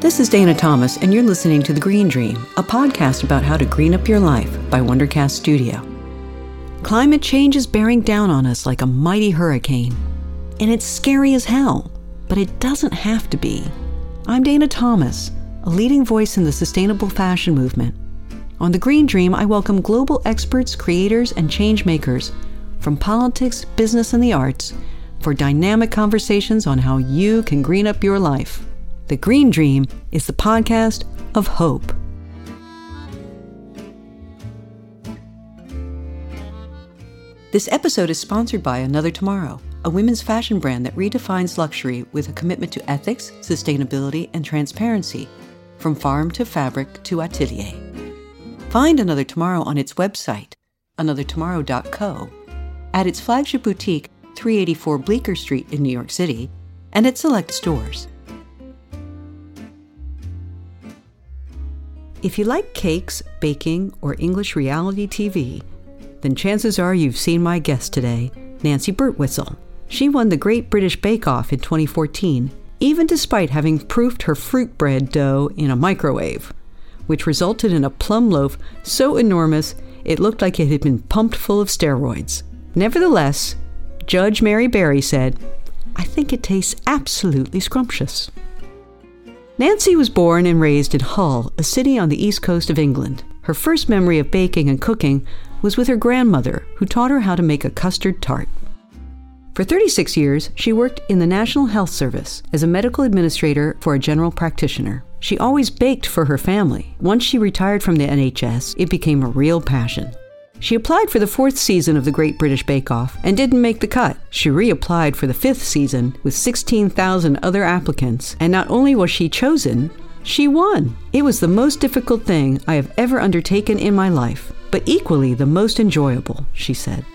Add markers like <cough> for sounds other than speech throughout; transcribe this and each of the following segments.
This is Dana Thomas, and you're listening to The Green Dream, a podcast about how to green up your life by Wondercast Studio. Climate change is bearing down on us like a mighty hurricane, and it's scary as hell, but it doesn't have to be. I'm Dana Thomas, a leading voice in the sustainable fashion movement. On The Green Dream, I welcome global experts, creators, and change makers from politics, business, and the arts for dynamic conversations on how you can green up your life. The Green Dream is the podcast of hope. This episode is sponsored by Another Tomorrow, a women's fashion brand that redefines luxury with a commitment to ethics, sustainability, and transparency, from farm to fabric to atelier. Find Another Tomorrow on its website, anothertomorrow.co, at its flagship boutique, 384 Bleecker Street in New York City, and at select stores. If you like cakes, baking, or English reality TV, then chances are you've seen my guest today, Nancy Birtwhistle. She won the Great British Bake Off in 2014, even despite having proofed her fruit bread dough in a microwave, which resulted in a plum loaf so enormous it looked like it had been pumped full of steroids. Nevertheless, Judge Mary Berry said, I think it tastes absolutely scrumptious. Nancy was born and raised in Hull, a city on the east coast of England. Her first memory of baking and cooking was with her grandmother, who taught her how to make a custard tart. For 36 years, she worked in the National Health Service as a medical administrator for a general practitioner. She always baked for her family. Once she retired from the NHS, it became a real passion. She applied for the fourth season of the Great British Bake Off and didn't make the cut. She reapplied for the fifth season with 16,000 other applicants, and not only was she chosen, she won. It was the most difficult thing I have ever undertaken in my life, but equally the most enjoyable, she said.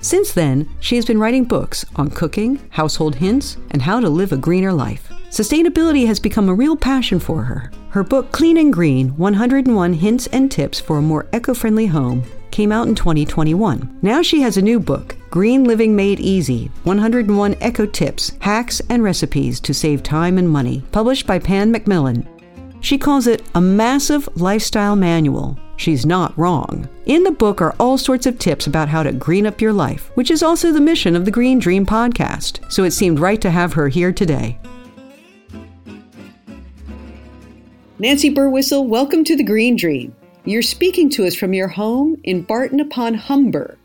Since then, she has been writing books on cooking, household hints, and how to live a greener life. Sustainability has become a real passion for her. Her book, Clean and Green 101 Hints and Tips for a More Eco Friendly Home, came out in 2021. Now she has a new book, Green Living Made Easy 101 Eco Tips, Hacks, and Recipes to Save Time and Money, published by Pan Macmillan. She calls it a massive lifestyle manual. She's not wrong. In the book are all sorts of tips about how to green up your life, which is also the mission of the Green Dream podcast, so it seemed right to have her here today. Nancy Birtwhistle, welcome to the Green Dream. You're speaking to us from your home in Barton upon Humber.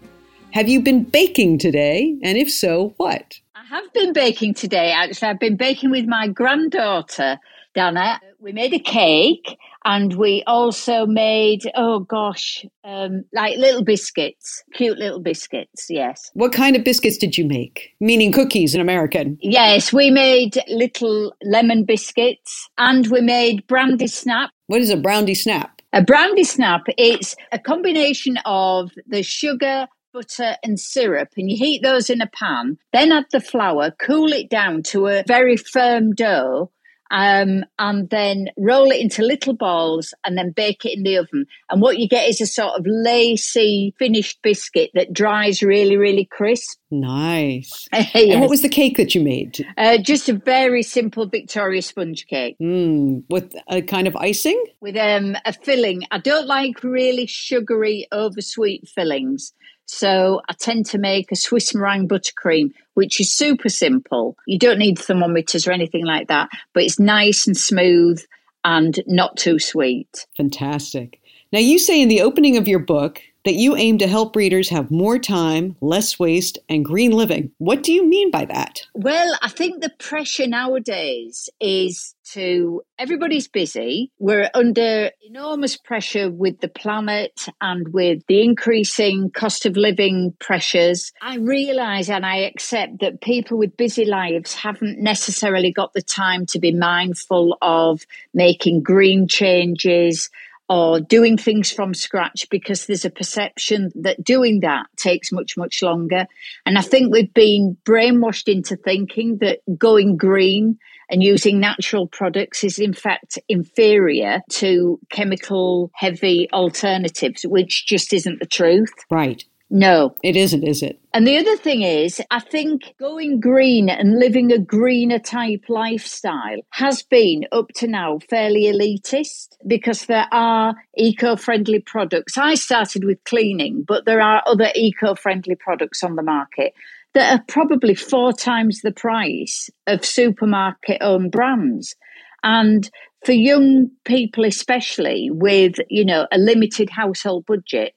Have you been baking today? And if so, what? I have been baking today. Actually, I've been baking with my granddaughter, Dana. We made a cake and we also made, oh gosh, um, like little biscuits, cute little biscuits, yes. What kind of biscuits did you make? Meaning cookies in American? Yes, we made little lemon biscuits and we made brandy snap. What is a brandy snap? A brandy snap, it's a combination of the sugar, butter and syrup and you heat those in a pan then add the flour cool it down to a very firm dough um, and then roll it into little balls and then bake it in the oven. And what you get is a sort of lacy finished biscuit that dries really, really crisp. Nice. <laughs> yes. And what was the cake that you made? Uh, just a very simple Victoria sponge cake. Mm, with a kind of icing? With um, a filling. I don't like really sugary, oversweet fillings. So I tend to make a Swiss meringue buttercream, which is super simple. You don't need thermometers or anything like that, but it's nice and smooth and not too sweet. Fantastic. Now, you say in the opening of your book that you aim to help readers have more time, less waste, and green living. What do you mean by that? Well, I think the pressure nowadays is to everybody's busy. We're under enormous pressure with the planet and with the increasing cost of living pressures. I realize and I accept that people with busy lives haven't necessarily got the time to be mindful of making green changes or doing things from scratch because there's a perception that doing that takes much, much longer. And I think we've been brainwashed into thinking that going green and using natural products is in fact inferior to chemical heavy alternatives, which just isn't the truth. Right. No. It isn't, is it? And the other thing is, I think going green and living a greener type lifestyle has been up to now fairly elitist because there are eco friendly products. I started with cleaning, but there are other eco friendly products on the market that are probably four times the price of supermarket owned brands. And for young people, especially with, you know, a limited household budget,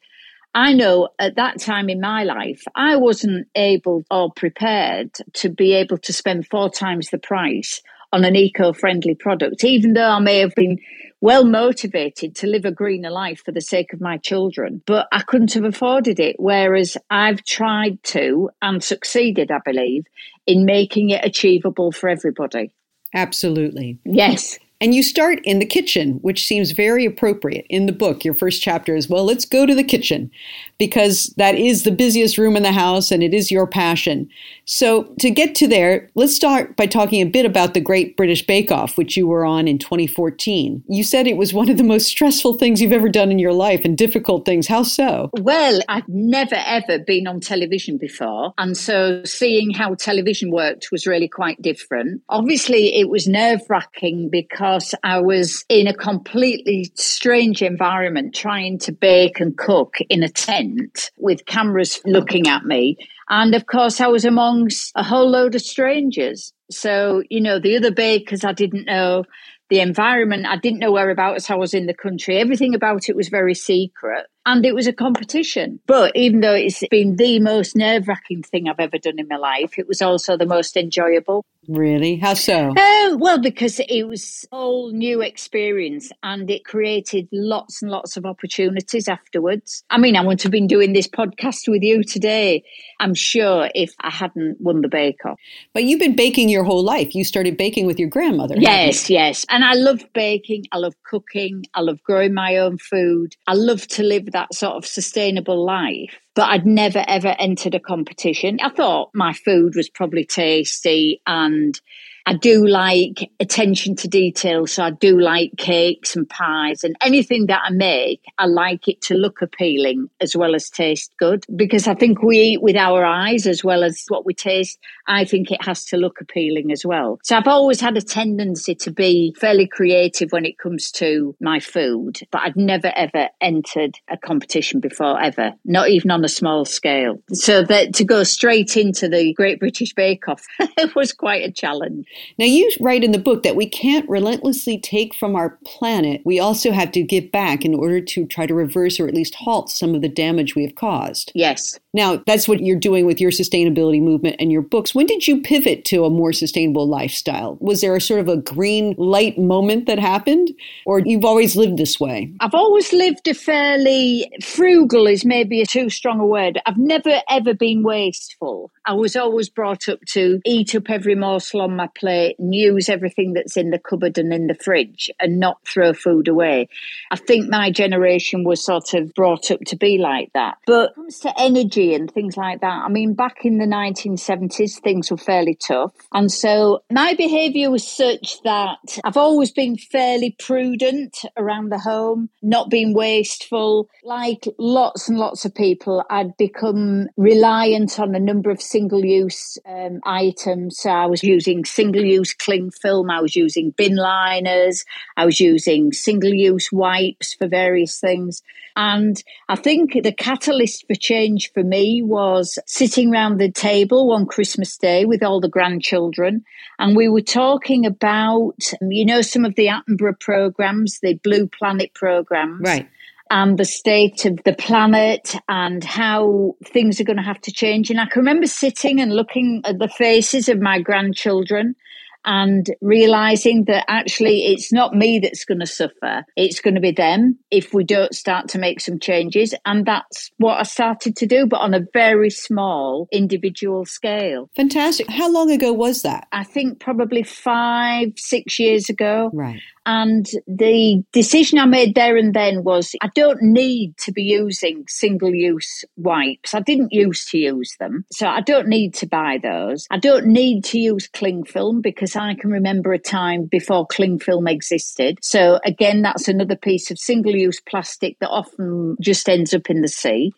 I know at that time in my life, I wasn't able or prepared to be able to spend four times the price on an eco friendly product, even though I may have been well motivated to live a greener life for the sake of my children, but I couldn't have afforded it. Whereas I've tried to and succeeded, I believe, in making it achievable for everybody. Absolutely. Yes. And you start in the kitchen, which seems very appropriate in the book. Your first chapter is, well, let's go to the kitchen because that is the busiest room in the house and it is your passion. So, to get to there, let's start by talking a bit about the Great British Bake Off, which you were on in 2014. You said it was one of the most stressful things you've ever done in your life and difficult things. How so? Well, I've never ever been on television before. And so, seeing how television worked was really quite different. Obviously, it was nerve wracking because I was in a completely strange environment trying to bake and cook in a tent tent with cameras looking at me. And of course, I was amongst a whole load of strangers. So, you know, the other bakers I didn't know, the environment, I didn't know whereabouts I was in the country. Everything about it was very secret and it was a competition. But even though it's been the most nerve wracking thing I've ever done in my life, it was also the most enjoyable. Really? How so? Uh, well, because it was a whole new experience and it created lots and lots of opportunities afterwards. I mean, I wouldn't have been doing this podcast with you today, I'm sure, if I hadn't won the Bake Off. But you've been baking your whole life. You started baking with your grandmother. Yes, yes. And I love baking. I love cooking. I love growing my own food. I love to live that sort of sustainable life but I'd never ever entered a competition. I thought my food was probably tasty and I do like attention to detail. So I do like cakes and pies and anything that I make, I like it to look appealing as well as taste good because I think we eat with our eyes as well as what we taste. I think it has to look appealing as well. So I've always had a tendency to be fairly creative when it comes to my food, but I've never ever entered a competition before ever, not even on a small scale. So that to go straight into the Great British Bake Off <laughs> was quite a challenge. Now, you write in the book that we can't relentlessly take from our planet. We also have to give back in order to try to reverse or at least halt some of the damage we have caused. Yes. Now, that's what you're doing with your sustainability movement and your books. When did you pivot to a more sustainable lifestyle? Was there a sort of a green light moment that happened? Or you've always lived this way? I've always lived a fairly frugal, is maybe a too strong a word. I've never ever been wasteful. I was always brought up to eat up every morsel on my and use everything that's in the cupboard and in the fridge and not throw food away. I think my generation was sort of brought up to be like that. But when it comes to energy and things like that, I mean, back in the 1970s, things were fairly tough. And so my behaviour was such that I've always been fairly prudent around the home, not being wasteful. Like lots and lots of people, I'd become reliant on a number of single use um, items. So I was using single use cling film, I was using bin liners, I was using single use wipes for various things. And I think the catalyst for change for me was sitting around the table one Christmas Day with all the grandchildren. And we were talking about, you know, some of the Attenborough programs, the Blue Planet programs. Right and the state of the planet and how things are going to have to change. And I can remember sitting and looking at the faces of my grandchildren and realizing that actually it's not me that's going to suffer. It's going to be them if we don't start to make some changes. And that's what I started to do, but on a very small individual scale. Fantastic. How long ago was that? I think probably five, six years ago. Right. And the decision I made there and then was I don't need to be using single use wipes. I didn't used to use them. So I don't need to buy those. I don't need to use cling film because I can remember a time before cling film existed. So again, that's another piece of single use plastic that often just ends up in the sea.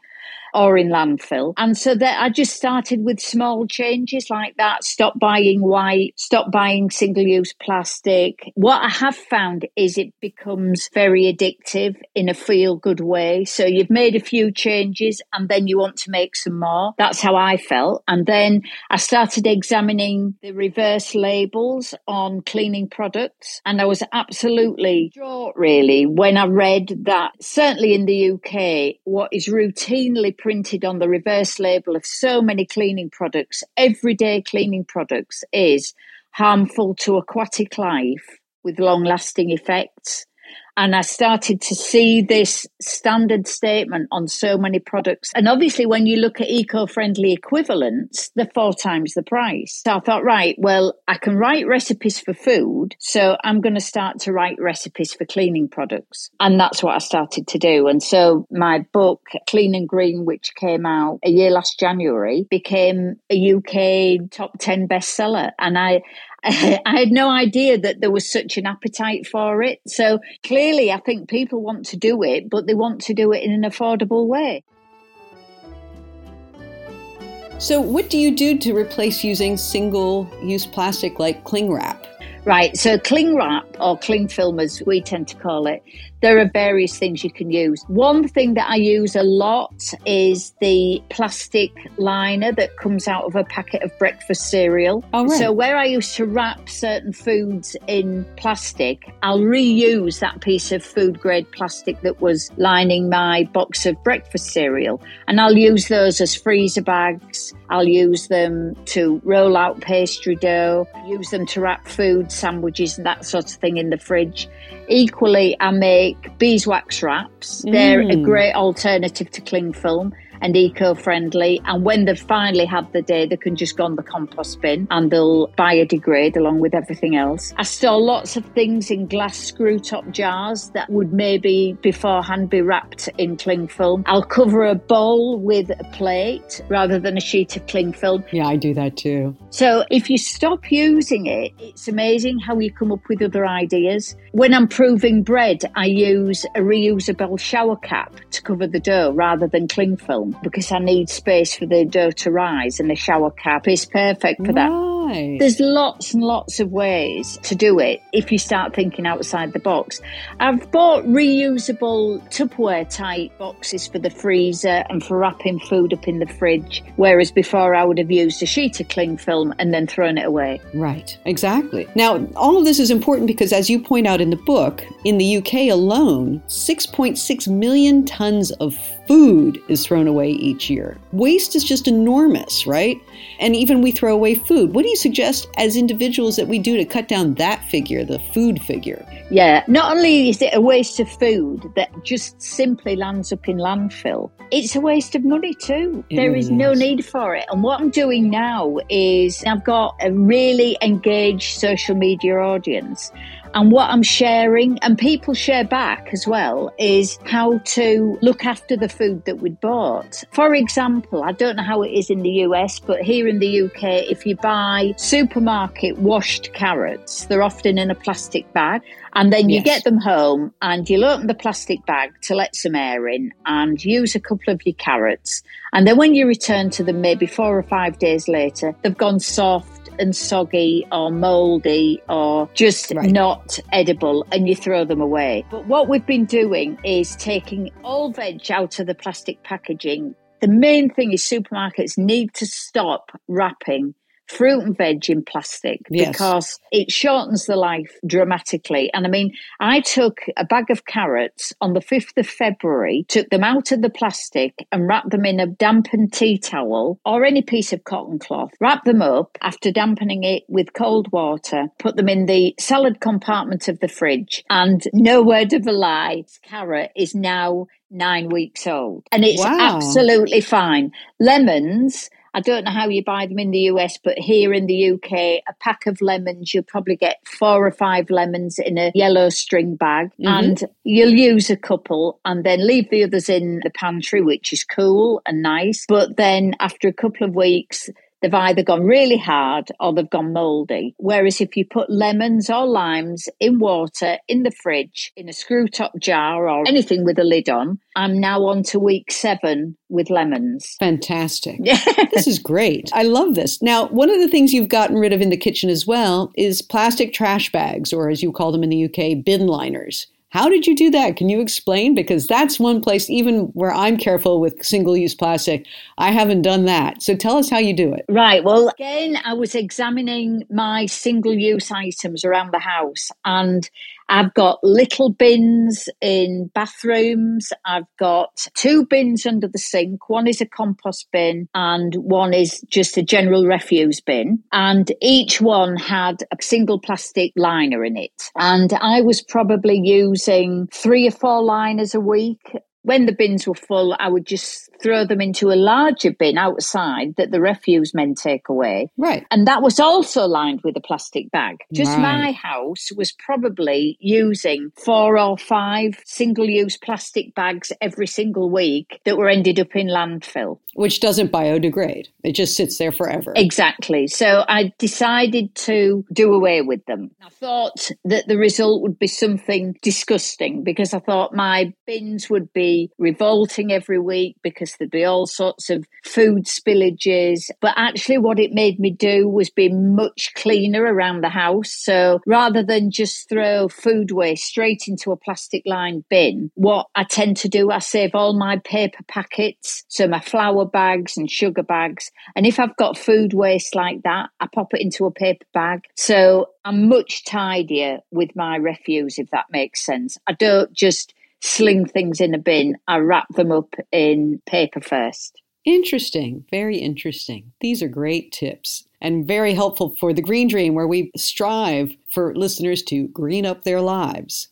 Or in landfill. And so that I just started with small changes like that. Stop buying white, stop buying single use plastic. What I have found is it becomes very addictive in a feel good way. So you've made a few changes and then you want to make some more. That's how I felt. And then I started examining the reverse labels on cleaning products. And I was absolutely distraught, really, when I read that, certainly in the UK, what is routinely printed on the reverse label of so many cleaning products, everyday cleaning products, is harmful to aquatic life with long lasting effects and I started to see this standard statement on so many products. And obviously, when you look at eco friendly equivalents, they're four times the price. So I thought, right, well, I can write recipes for food. So I'm going to start to write recipes for cleaning products. And that's what I started to do. And so my book, Clean and Green, which came out a year last January, became a UK top 10 bestseller. And I, <laughs> I had no idea that there was such an appetite for it. So clearly, I think people want to do it, but they want to do it in an affordable way. So, what do you do to replace using single use plastic like cling wrap? Right, so cling wrap or cling film, as we tend to call it, there are various things you can use. One thing that I use a lot is the plastic liner that comes out of a packet of breakfast cereal. Oh, right. So, where I used to wrap certain foods in plastic, I'll reuse that piece of food grade plastic that was lining my box of breakfast cereal. And I'll use those as freezer bags. I'll use them to roll out pastry dough, use them to wrap food, sandwiches, and that sort of thing in the fridge. Equally, I make beeswax wraps. They're a Mm. great alternative to cling film and eco-friendly. And when they've finally had the day, they can just go on the compost bin and they'll biodegrade along with everything else. I store lots of things in glass screw top jars that would maybe beforehand be wrapped in cling film. I'll cover a bowl with a plate rather than a sheet of cling film. Yeah, I do that too. So if you stop using it, it's amazing how you come up with other ideas. When I'm proving bread, I use a reusable shower cap to cover the dough rather than cling film because I need space for the dough to rise and the shower cap is perfect for that. There's lots and lots of ways to do it if you start thinking outside the box. I've bought reusable Tupperware type boxes for the freezer and for wrapping food up in the fridge, whereas before I would have used a sheet of cling film and then thrown it away. Right, exactly. Now, all of this is important because, as you point out in the book, in the UK alone, 6.6 million tons of food is thrown away each year. Waste is just enormous, right? And even we throw away food. What do you suggest as individuals that we do to cut down that figure, the food figure? Yeah, not only is it a waste of food that just simply lands up in landfill, it's a waste of money too. It There is no is. need for it. And what I'm doing now is I've got a really engaged social media audience. And what I'm sharing, and people share back as well, is how to look after the food that we'd bought. For example, I don't know how it is in the US, but here in the UK, if you buy supermarket washed carrots, they're often in a plastic bag. And then you Yes. get them home and you'll open the plastic bag to let some air in and use a couple of your carrots. And then when you return to them, maybe four or five days later, they've gone soft and soggy or moldy or just Right. not edible and you throw them away. But what we've been doing is taking all veg out of the plastic packaging. The main thing is supermarkets need to stop wrapping fruit and veg in plastic Yes. because it shortens the life dramatically. And I mean, I took a bag of carrots on the 5th of February, took them out of the plastic and wrapped them in a dampened tea towel or any piece of cotton cloth, wrapped them up after dampening it with cold water, put them in the salad compartment of the fridge, and no word of a lie, carrot is now nine weeks old. And it's Wow. absolutely fine. Lemons, I don't know how you buy them in the US, but here in the UK, a pack of lemons, you'll probably get four or five lemons in a yellow string bag, Mhm. and you'll use a couple and then leave the others in the pantry, which is cool and nice. But then after a couple of weeks, they've either gone really hard or they've gone mouldy. Whereas if you put lemons or limes in water in the fridge, in a screw top jar or anything with a lid on, I'm now on to week seven with lemons. Fantastic. <laughs> this is great. I love this. Now, one of the things you've gotten rid of in the kitchen as well is plastic trash bags, or as you call them in the UK, bin liners. How did you do that? Can you explain? Because that's one place, even where I'm careful with single use plastic, I haven't done that. So tell us how you do it. Right. Well, again, I was examining my single use items around the house and I've got little bins in bathrooms. I've got two bins under the sink. One is a compost bin and one is just a general refuse bin. And each one had a single plastic liner in it. And I was probably using three or four liners a week when the bins were full, I would just throw them into a larger bin outside that the refuse men take away. Right. And that was also lined with a plastic bag. Just right. my house was probably using four or five single use plastic bags every single week that were ended up in landfill. Which doesn't biodegrade, it just sits there forever. Exactly. So I decided to do away with them. I thought that the result would be something disgusting because I thought my bins would revolting every week because there'd be all sorts of food spillages. But actually, what it made me do was be much cleaner around the house. So rather than just throw food waste straight into a plastic lined bin, what I tend to do, I save all my paper packets, so my flour bags and sugar bags. And if I've got food waste like that, I pop it into a paper bag. So I'm much tidier with my refuse, if that makes sense. I don't just sling things in a bin. I wrap them up in paper first. Interesting. Very interesting. These are great tips and very helpful for the Green Dream, where we strive for listeners to green up their lives.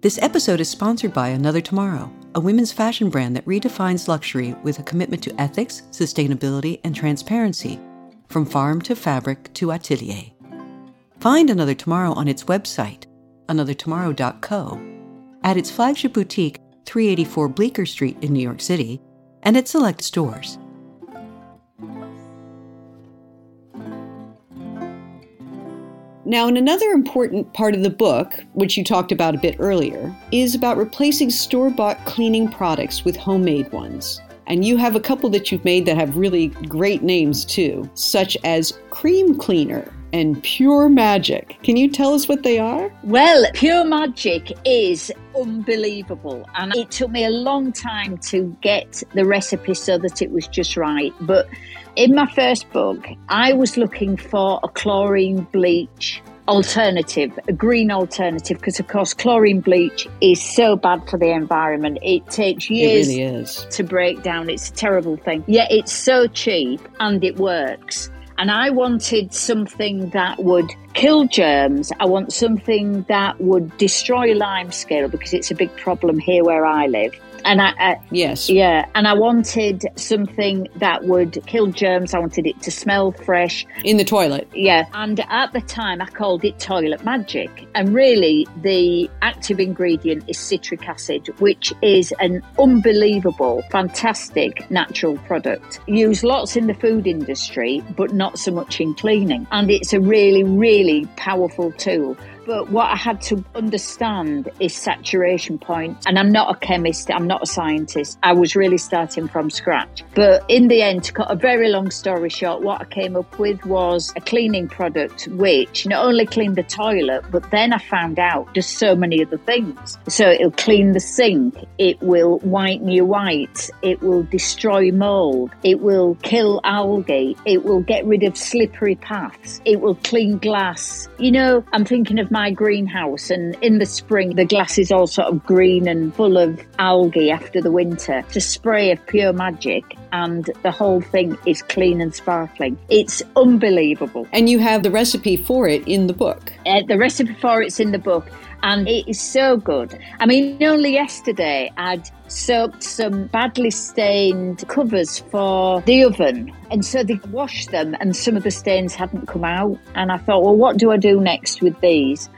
This episode is sponsored by Another Tomorrow, a women's fashion brand that redefines luxury with a commitment to ethics, sustainability, and transparency, from farm to fabric to atelier. Find Another Tomorrow on its website, anothertomorrow.co, at its flagship boutique, 384 Bleecker Street in New York City, and at select stores. Now, in another important part of the book, which you talked about a bit earlier, is about replacing store bought cleaning products with homemade ones. And you have a couple that you've made that have really great names too, such as Cream Cleaner and Pure Magic. Can you tell us what they are? Well, Pure Magic is unbelievable. And it took me a long time to get the recipe so that it was just right. But in my first book, I was looking for a chlorine bleach alternative, a green alternative, because of course chlorine bleach is so bad for the environment. It takes years it really to break down. It's a terrible thing. Yet it's so cheap and it works. And I wanted something that would kill germs. I want something that would destroy lime scale because it's a big problem here where I live and I, I, yes. yeah and i wanted something that would kill germs. I wanted it to smell fresh. In the toilet. Yeah. And at the time i called it toilet magic. And really the active ingredient is citric acid which is an unbelievable fantastic natural product. Used lots in the food industry but not so much in cleaning. And it's a really really powerful tool but what I had to understand is saturation point. And I'm not a chemist, I'm not a scientist. I was really starting from scratch. But in the end, to cut a very long story short, what I came up with was a cleaning product which not only cleaned the toilet, but then I found out there's so many other things. So it'll clean the sink, it will whiten your whites, it will destroy mold, it will kill algae, it will get rid of slippery paths, it will clean glass. You know, I'm thinking of my greenhouse, and in the spring, the glass is all sort of green and full of algae after the winter. To spray of pure magic, and the whole thing is clean and sparkling. It's unbelievable. And you have the recipe for it in the book. Uh, the recipe for it's in the book and it is so good. I mean, only yesterday I'd soaked some badly stained covers for the oven, and so they washed them, and some of the stains hadn't come out. And I thought, well, what do I do next with these?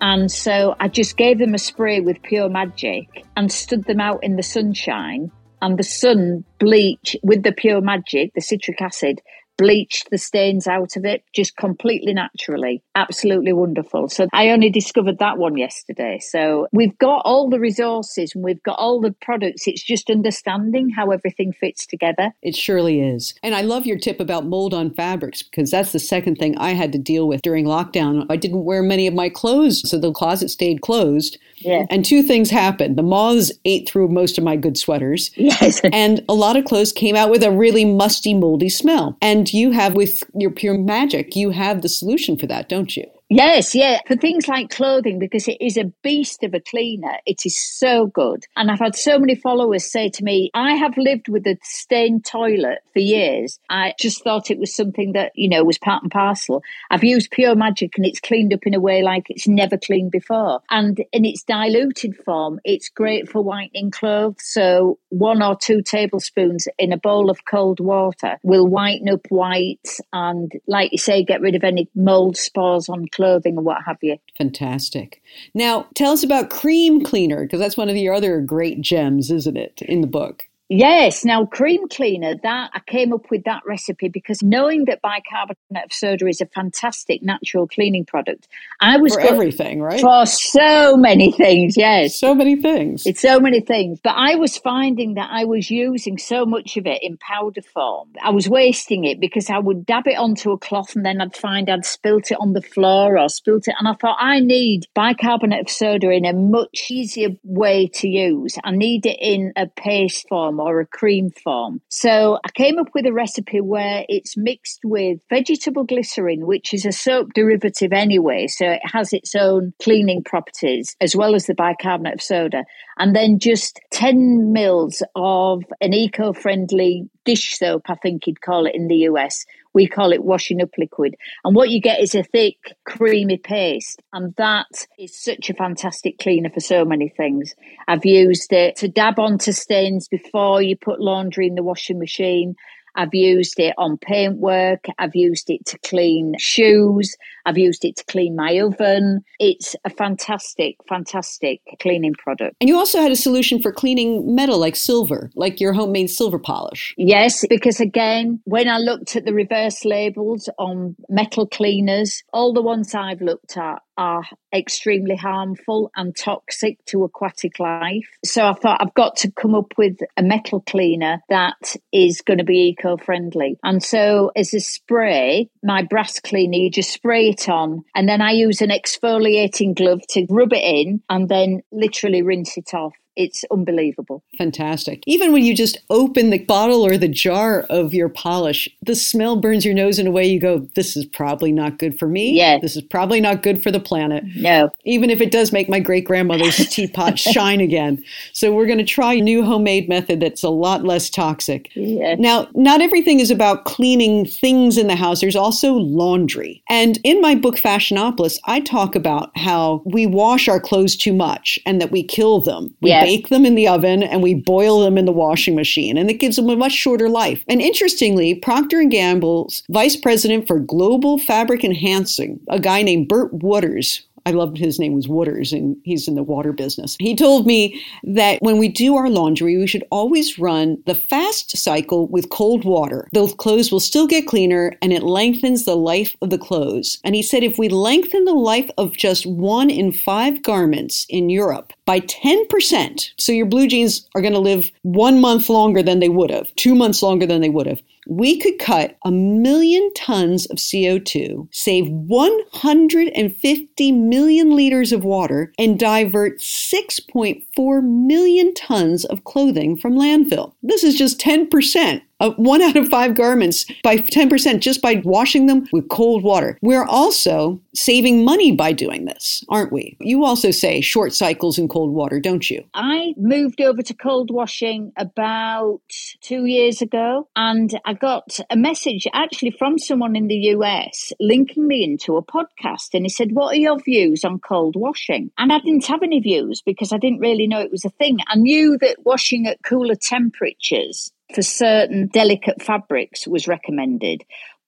And so I just gave them a spray with pure magic and stood them out in the sunshine and the sun bleach with the pure magic, the citric acid, bleached the stains out of it just completely naturally. Absolutely wonderful. So I only discovered that one yesterday. So we've got all the resources and we've got all the products. It's just understanding how everything fits together. It surely is. And I love your tip about mold on fabrics because that's the second thing I had to deal with during lockdown. I didn't wear many of my clothes, so the closet stayed closed. Yeah. And two things happened. The moths ate through most of my good sweaters. Yes. <laughs> and a lot of clothes came out with a really musty, moldy smell. And you have with your pure magic, you have the solution for that, don't you? Yes, yeah. For things like clothing, because it is a beast of a cleaner, it is so good. And I've had so many followers say to me, I have lived with a stained toilet for years. I just thought it was something that, you know, was part and parcel. I've used Pure Magic and it's cleaned up in a way like it's never cleaned before. And in its diluted form, it's great for whitening clothes. So one or two tablespoons in a bowl of cold water will whiten up whites and, like you say, get rid of any mold spores on clothing and what have you. Fantastic. Now, tell us about Cream Cleaner, because that's one of your other great gems, isn't it, in the book? Yes. Now, cream cleaner, that I came up with that recipe because knowing that bicarbonate of soda is a fantastic natural cleaning product, I was for everything, right? For so many things, yes. So many things. It's so many things. But I was finding that I was using so much of it in powder form. I was wasting it because I would dab it onto a cloth and then I'd find I'd spilt it on the floor or spilt it. And I thought, I need bicarbonate of soda in a much easier way to use. I need it in a paste form form or a cream form. So I came up with a recipe where it's mixed with vegetable glycerin, which is a soap derivative anyway. So it has its own cleaning properties as well as the bicarbonate of soda. And then just 10 mils of an eco friendly dish soap, I think you'd call it in the US, we call it washing up liquid. And what you get is a thick, creamy paste. And that is such a fantastic cleaner for so many things. I've used it to dab onto stains before you put laundry in the washing machine. I've used it on paintwork. I've used it to clean shoes. I've used it to clean my oven. It's a fantastic, fantastic cleaning product. And you also had a solution for cleaning metal like silver, like your homemade silver polish. Yes, because again, when I looked at the reverse labels on metal cleaners, all the ones I've looked at are extremely harmful and toxic to aquatic life. So I thought I've got to come up with a metal cleaner that is going to be eco friendly. And so as a spray, my brass cleaner, you just spray it on and then I use an exfoliating glove to rub it in and then literally rinse it off it's unbelievable. Fantastic. Even when you just open the bottle or the jar of your polish, the smell burns your nose in a way you go, this is probably not good for me. Yeah. This is probably not good for the planet. No. Even if it does make my great grandmother's <laughs> teapot shine again. So we're going to try a new homemade method that's a lot less toxic. Yeah. Now, not everything is about cleaning things in the house. There's also laundry. And in my book, Fashionopolis, I talk about how we wash our clothes too much and that we kill them. We yeah bake them in the oven and we boil them in the washing machine and it gives them a much shorter life. And interestingly, Procter & Gamble's vice president for global fabric enhancing, a guy named Bert Wooters, I loved his name was Waters, and he's in the water business. He told me that when we do our laundry, we should always run the fast cycle with cold water. Those clothes will still get cleaner and it lengthens the life of the clothes. And he said if we lengthen the life of just one in five garments in Europe by 10%, so your blue jeans are going to live one month longer than they would have, two months longer than they would have we could cut a million tons of CO2, save 150 million liters of water, and divert 6.4 million tons of clothing from landfill. This is just 10% uh, one out of five garments by 10% just by washing them with cold water. We're also saving money by doing this, aren't we? You also say short cycles in cold water, don't you? I moved over to cold washing about two years ago, and I got a message actually from someone in the US linking me into a podcast. And he said, What are your views on cold washing? And I didn't have any views because I didn't really know it was a thing. I knew that washing at cooler temperatures for certain delicate fabrics was recommended.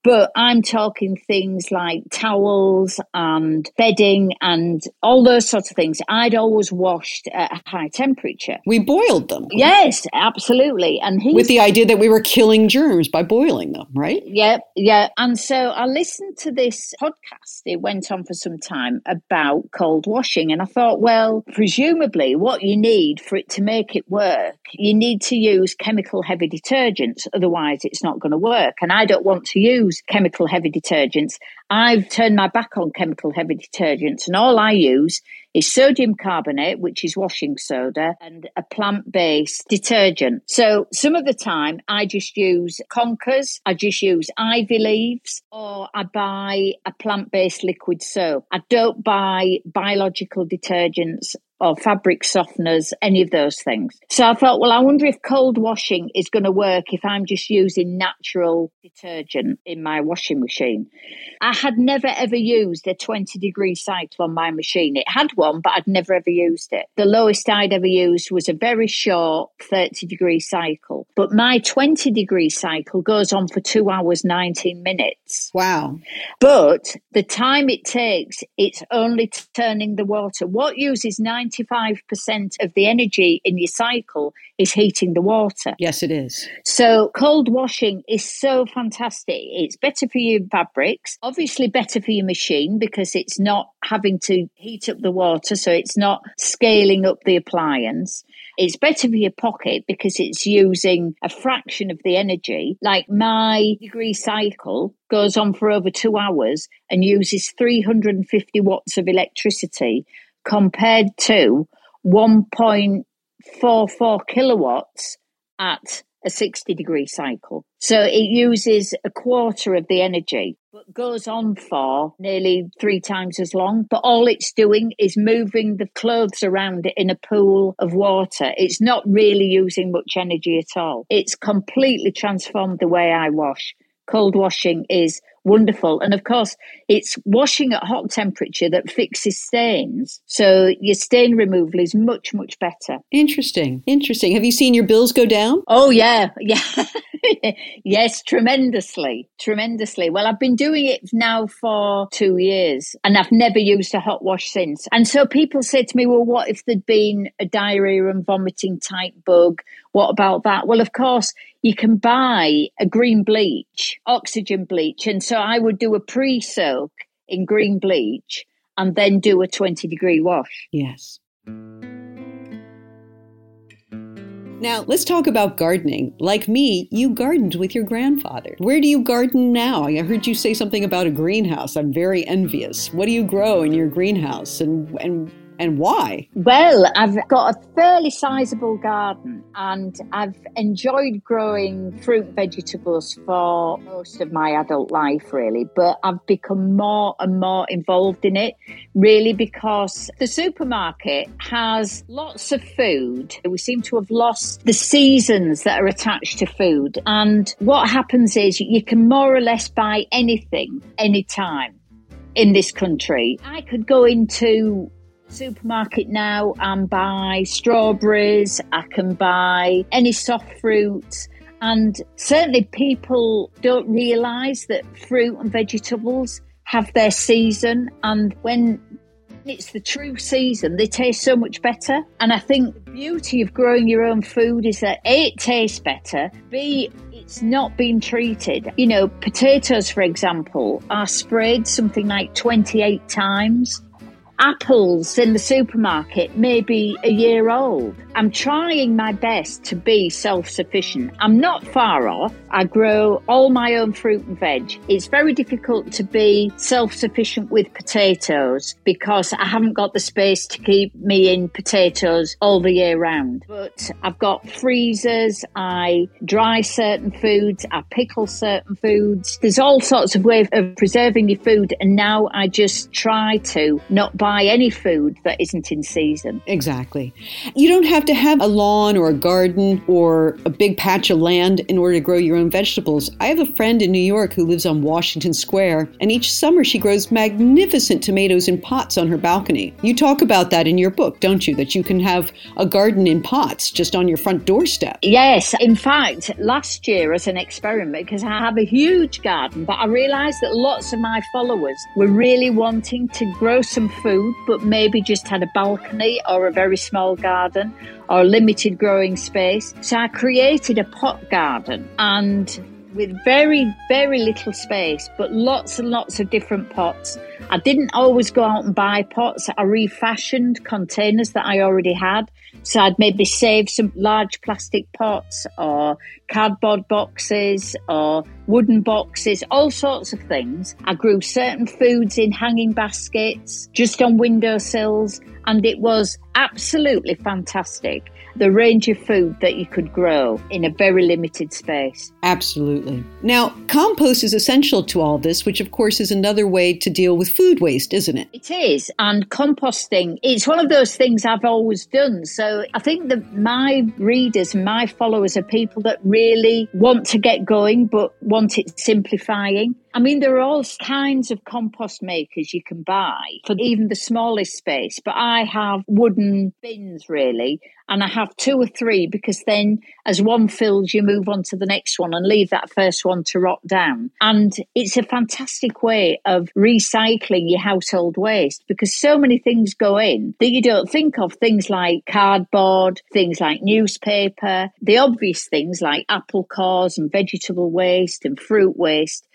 But I'm talking things like towels and bedding and all those sorts of things. I'd always washed at a high temperature. We boiled them. Yes, absolutely. And with the idea that we were killing germs by boiling them, right? Yeah, yeah. And so I listened to this podcast. It went on for some time about cold washing. And I thought, well, presumably what you need for it to make it work, you need to use chemical heavy detergents. Otherwise, it's not going to work. And I don't want to use chemical heavy detergents. I've turned my back on chemical heavy detergents, and all I use is sodium carbonate, which is washing soda, and a plant based detergent. So some of the time I just use conkers, I just use ivy leaves, or I buy a plant based liquid soap. I don't buy biological detergents or fabric softeners, any of those things. So I thought, well, I wonder if cold washing is going to work if I'm just using natural detergent in my washing machine. I had never ever used a 20 degree cycle on my machine. It had but I'd never ever used it. The lowest I'd ever used was a very short 30 degree cycle, but my 20 degree cycle goes on for two hours, 19 minutes. Wow. But the time it takes, it's only turning the water. What uses 95% of the energy in your cycle is heating the water. Yes, it is. So cold washing is so fantastic. It's better for your fabrics, obviously better for your machine because it's not having to heat up the water, so it's not scaling up the appliance. It's better for your pocket because it's using a fraction of the energy. Like my degree cycle goes on for over two hours and uses 350 watts of electricity compared to 1.44 kilowatts at a 60 degree cycle. So it uses a quarter of the energy, but goes on for nearly three times as long. But all it's doing is moving the clothes around in a pool of water. It's not really using much energy at all. It's completely transformed the way I wash. Cold washing is wonderful. And of course, it's washing at hot temperature that fixes stains. So your stain removal is much, much better. Interesting. Interesting. Have you seen your bills go down? Oh, yeah. Yeah. <laughs> <laughs> yes, tremendously. Tremendously. Well, I've been doing it now for two years and I've never used a hot wash since. And so people say to me, well, what if there'd been a diarrhea and vomiting type bug? What about that? Well, of course, you can buy a green bleach, oxygen bleach. And so I would do a pre soak in green bleach and then do a 20 degree wash. Yes. Now, let's talk about gardening. Like me, you gardened with your grandfather. Where do you garden now? I heard you say something about a greenhouse. I'm very envious. What do you grow in your greenhouse and and and why? Well, I've got a fairly sizable garden and I've enjoyed growing fruit and vegetables for most of my adult life, really. But I've become more and more involved in it, really, because the supermarket has lots of food. We seem to have lost the seasons that are attached to food. And what happens is you can more or less buy anything anytime in this country. I could go into supermarket now and buy strawberries, I can buy any soft fruit. And certainly, people don't realise that fruit and vegetables have their season. And when it's the true season, they taste so much better. And I think the beauty of growing your own food is that A, it tastes better, B, it's not been treated. You know, potatoes, for example, are sprayed something like 28 times apples in the supermarket may be a year old. I'm trying my best to be self sufficient. I'm not far off. I grow all my own fruit and veg. It's very difficult to be self sufficient with potatoes because I haven't got the space to keep me in potatoes all the year round. But I've got freezers, I dry certain foods, I pickle certain foods. There's all sorts of ways of preserving your food, and now I just try to not buy buy any food that isn't in season. Exactly. You don't have to have a lawn or a garden or a big patch of land in order to grow your own vegetables. I have a friend in New York who lives on Washington Square, and each summer she grows magnificent tomatoes in pots on her balcony. You talk about that in your book, don't you? That you can have a garden in pots just on your front doorstep. Yes. In fact, last year as an experiment, because I have a huge garden, but I realized that lots of my followers were really wanting to grow some food, but maybe just had a balcony or a very small garden or limited growing space. So I created a pot garden and with very, very little space, but lots and lots of different pots. I didn't always go out and buy pots. I refashioned containers that I already had. So I'd maybe save some large plastic pots or cardboard boxes or wooden boxes, all sorts of things. I grew certain foods in hanging baskets, just on windowsills, and it was absolutely fantastic the range of food that you could grow in a very limited space. Absolutely. Now, compost is essential to all this, which of course is another way to deal with food waste, isn't it? It is. And composting, it's one of those things I've always done. So I think that my readers, my followers are people that really want to get going but want it simplifying. I mean, there are all kinds of compost makers you can buy for even the smallest space, but I have wooden bins really, and I have two or three because then as one fills, you move on to the next one and leave that first one to rot down. And it's a fantastic way of recycling your household waste because so many things go in that you don't think of things like cardboard, things like newspaper, the obvious things like apple cores and vegetable waste and fruit waste.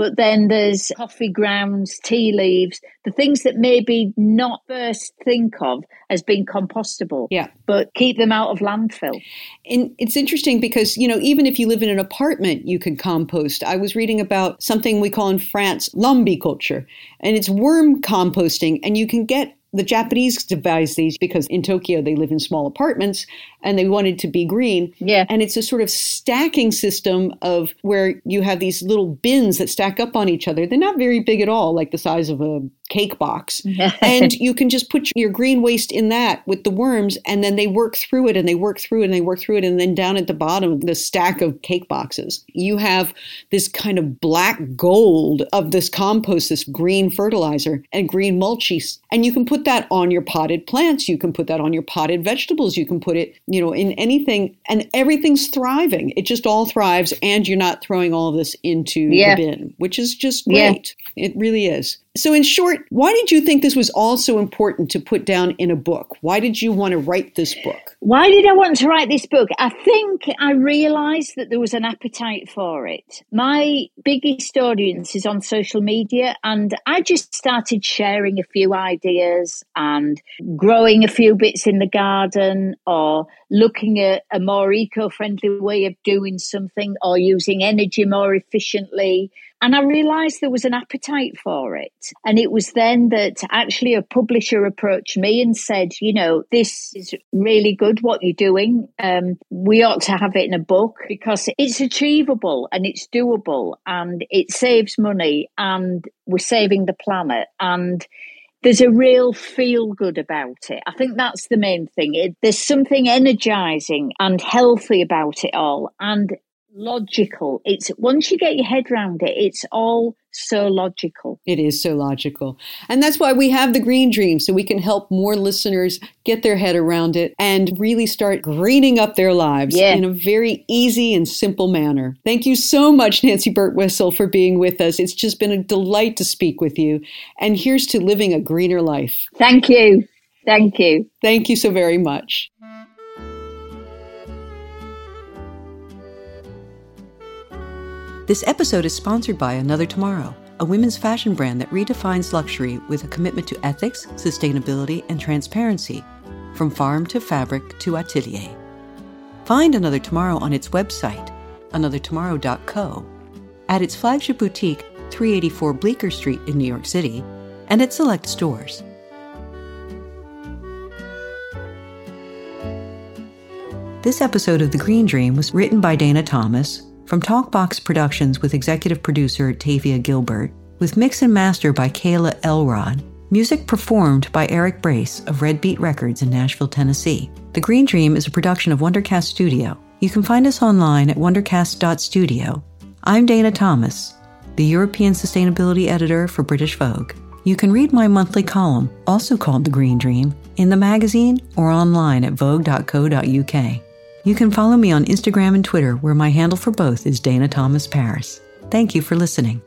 But then there's coffee grounds, tea leaves, the things that maybe not first think of as being compostable. Yeah. But keep them out of landfill. And it's interesting because, you know, even if you live in an apartment, you can compost. I was reading about something we call in France lombriculture, and it's worm composting, and you can get the Japanese devised these because in Tokyo they live in small apartments and they wanted to be green. Yeah. And it's a sort of stacking system of where you have these little bins that stack up on each other. They're not very big at all, like the size of a cake box. <laughs> and you can just put your green waste in that with the worms, and then they work through it and they work through it and they work through it. And then down at the bottom, the stack of cake boxes, you have this kind of black gold of this compost, this green fertilizer and green mulchies. And you can put that on your potted plants. You can put that on your potted vegetables. You can put it you know, in anything, and everything's thriving. It just all thrives, and you're not throwing all this into yeah. the bin, which is just great. Yeah. It really is. So, in short, why did you think this was also important to put down in a book? Why did you want to write this book? Why did I want to write this book? I think I realized that there was an appetite for it. My biggest audience is on social media, and I just started sharing a few ideas and growing a few bits in the garden or looking at a more eco friendly way of doing something or using energy more efficiently and I realized there was an appetite for it. And it was then that actually a publisher approached me and said, you know, this is really good what you're doing. Um, we ought to have it in a book because it's achievable and it's doable and it saves money and we're saving the planet. And there's a real feel good about it. I think that's the main thing. It, there's something energizing and healthy about it all. And logical. It's once you get your head around it, it's all so logical. It is so logical. And that's why we have the Green Dream, so we can help more listeners get their head around it and really start greening up their lives yeah. in a very easy and simple manner. Thank you so much, Nancy Birtwhistle, for being with us. It's just been a delight to speak with you. And here's to living a greener life. Thank you. Thank you. Thank you so very much. This episode is sponsored by Another Tomorrow, a women's fashion brand that redefines luxury with a commitment to ethics, sustainability, and transparency, from farm to fabric to atelier. Find Another Tomorrow on its website, anothertomorrow.co, at its flagship boutique, 384 Bleecker Street in New York City, and at select stores. This episode of The Green Dream was written by Dana Thomas from Talkbox Productions with executive producer Tavia Gilbert, with mix and master by Kayla Elrod, Music performed by Eric Brace of Red Beet Records in Nashville, Tennessee. The Green Dream is a production of Wondercast Studio. You can find us online at wondercast.studio. I'm Dana Thomas, the European Sustainability Editor for British Vogue. You can read my monthly column, also called The Green Dream, in the magazine or online at vogue.co.uk. You can follow me on Instagram and Twitter, where my handle for both is Dana Thomas Paris. Thank you for listening.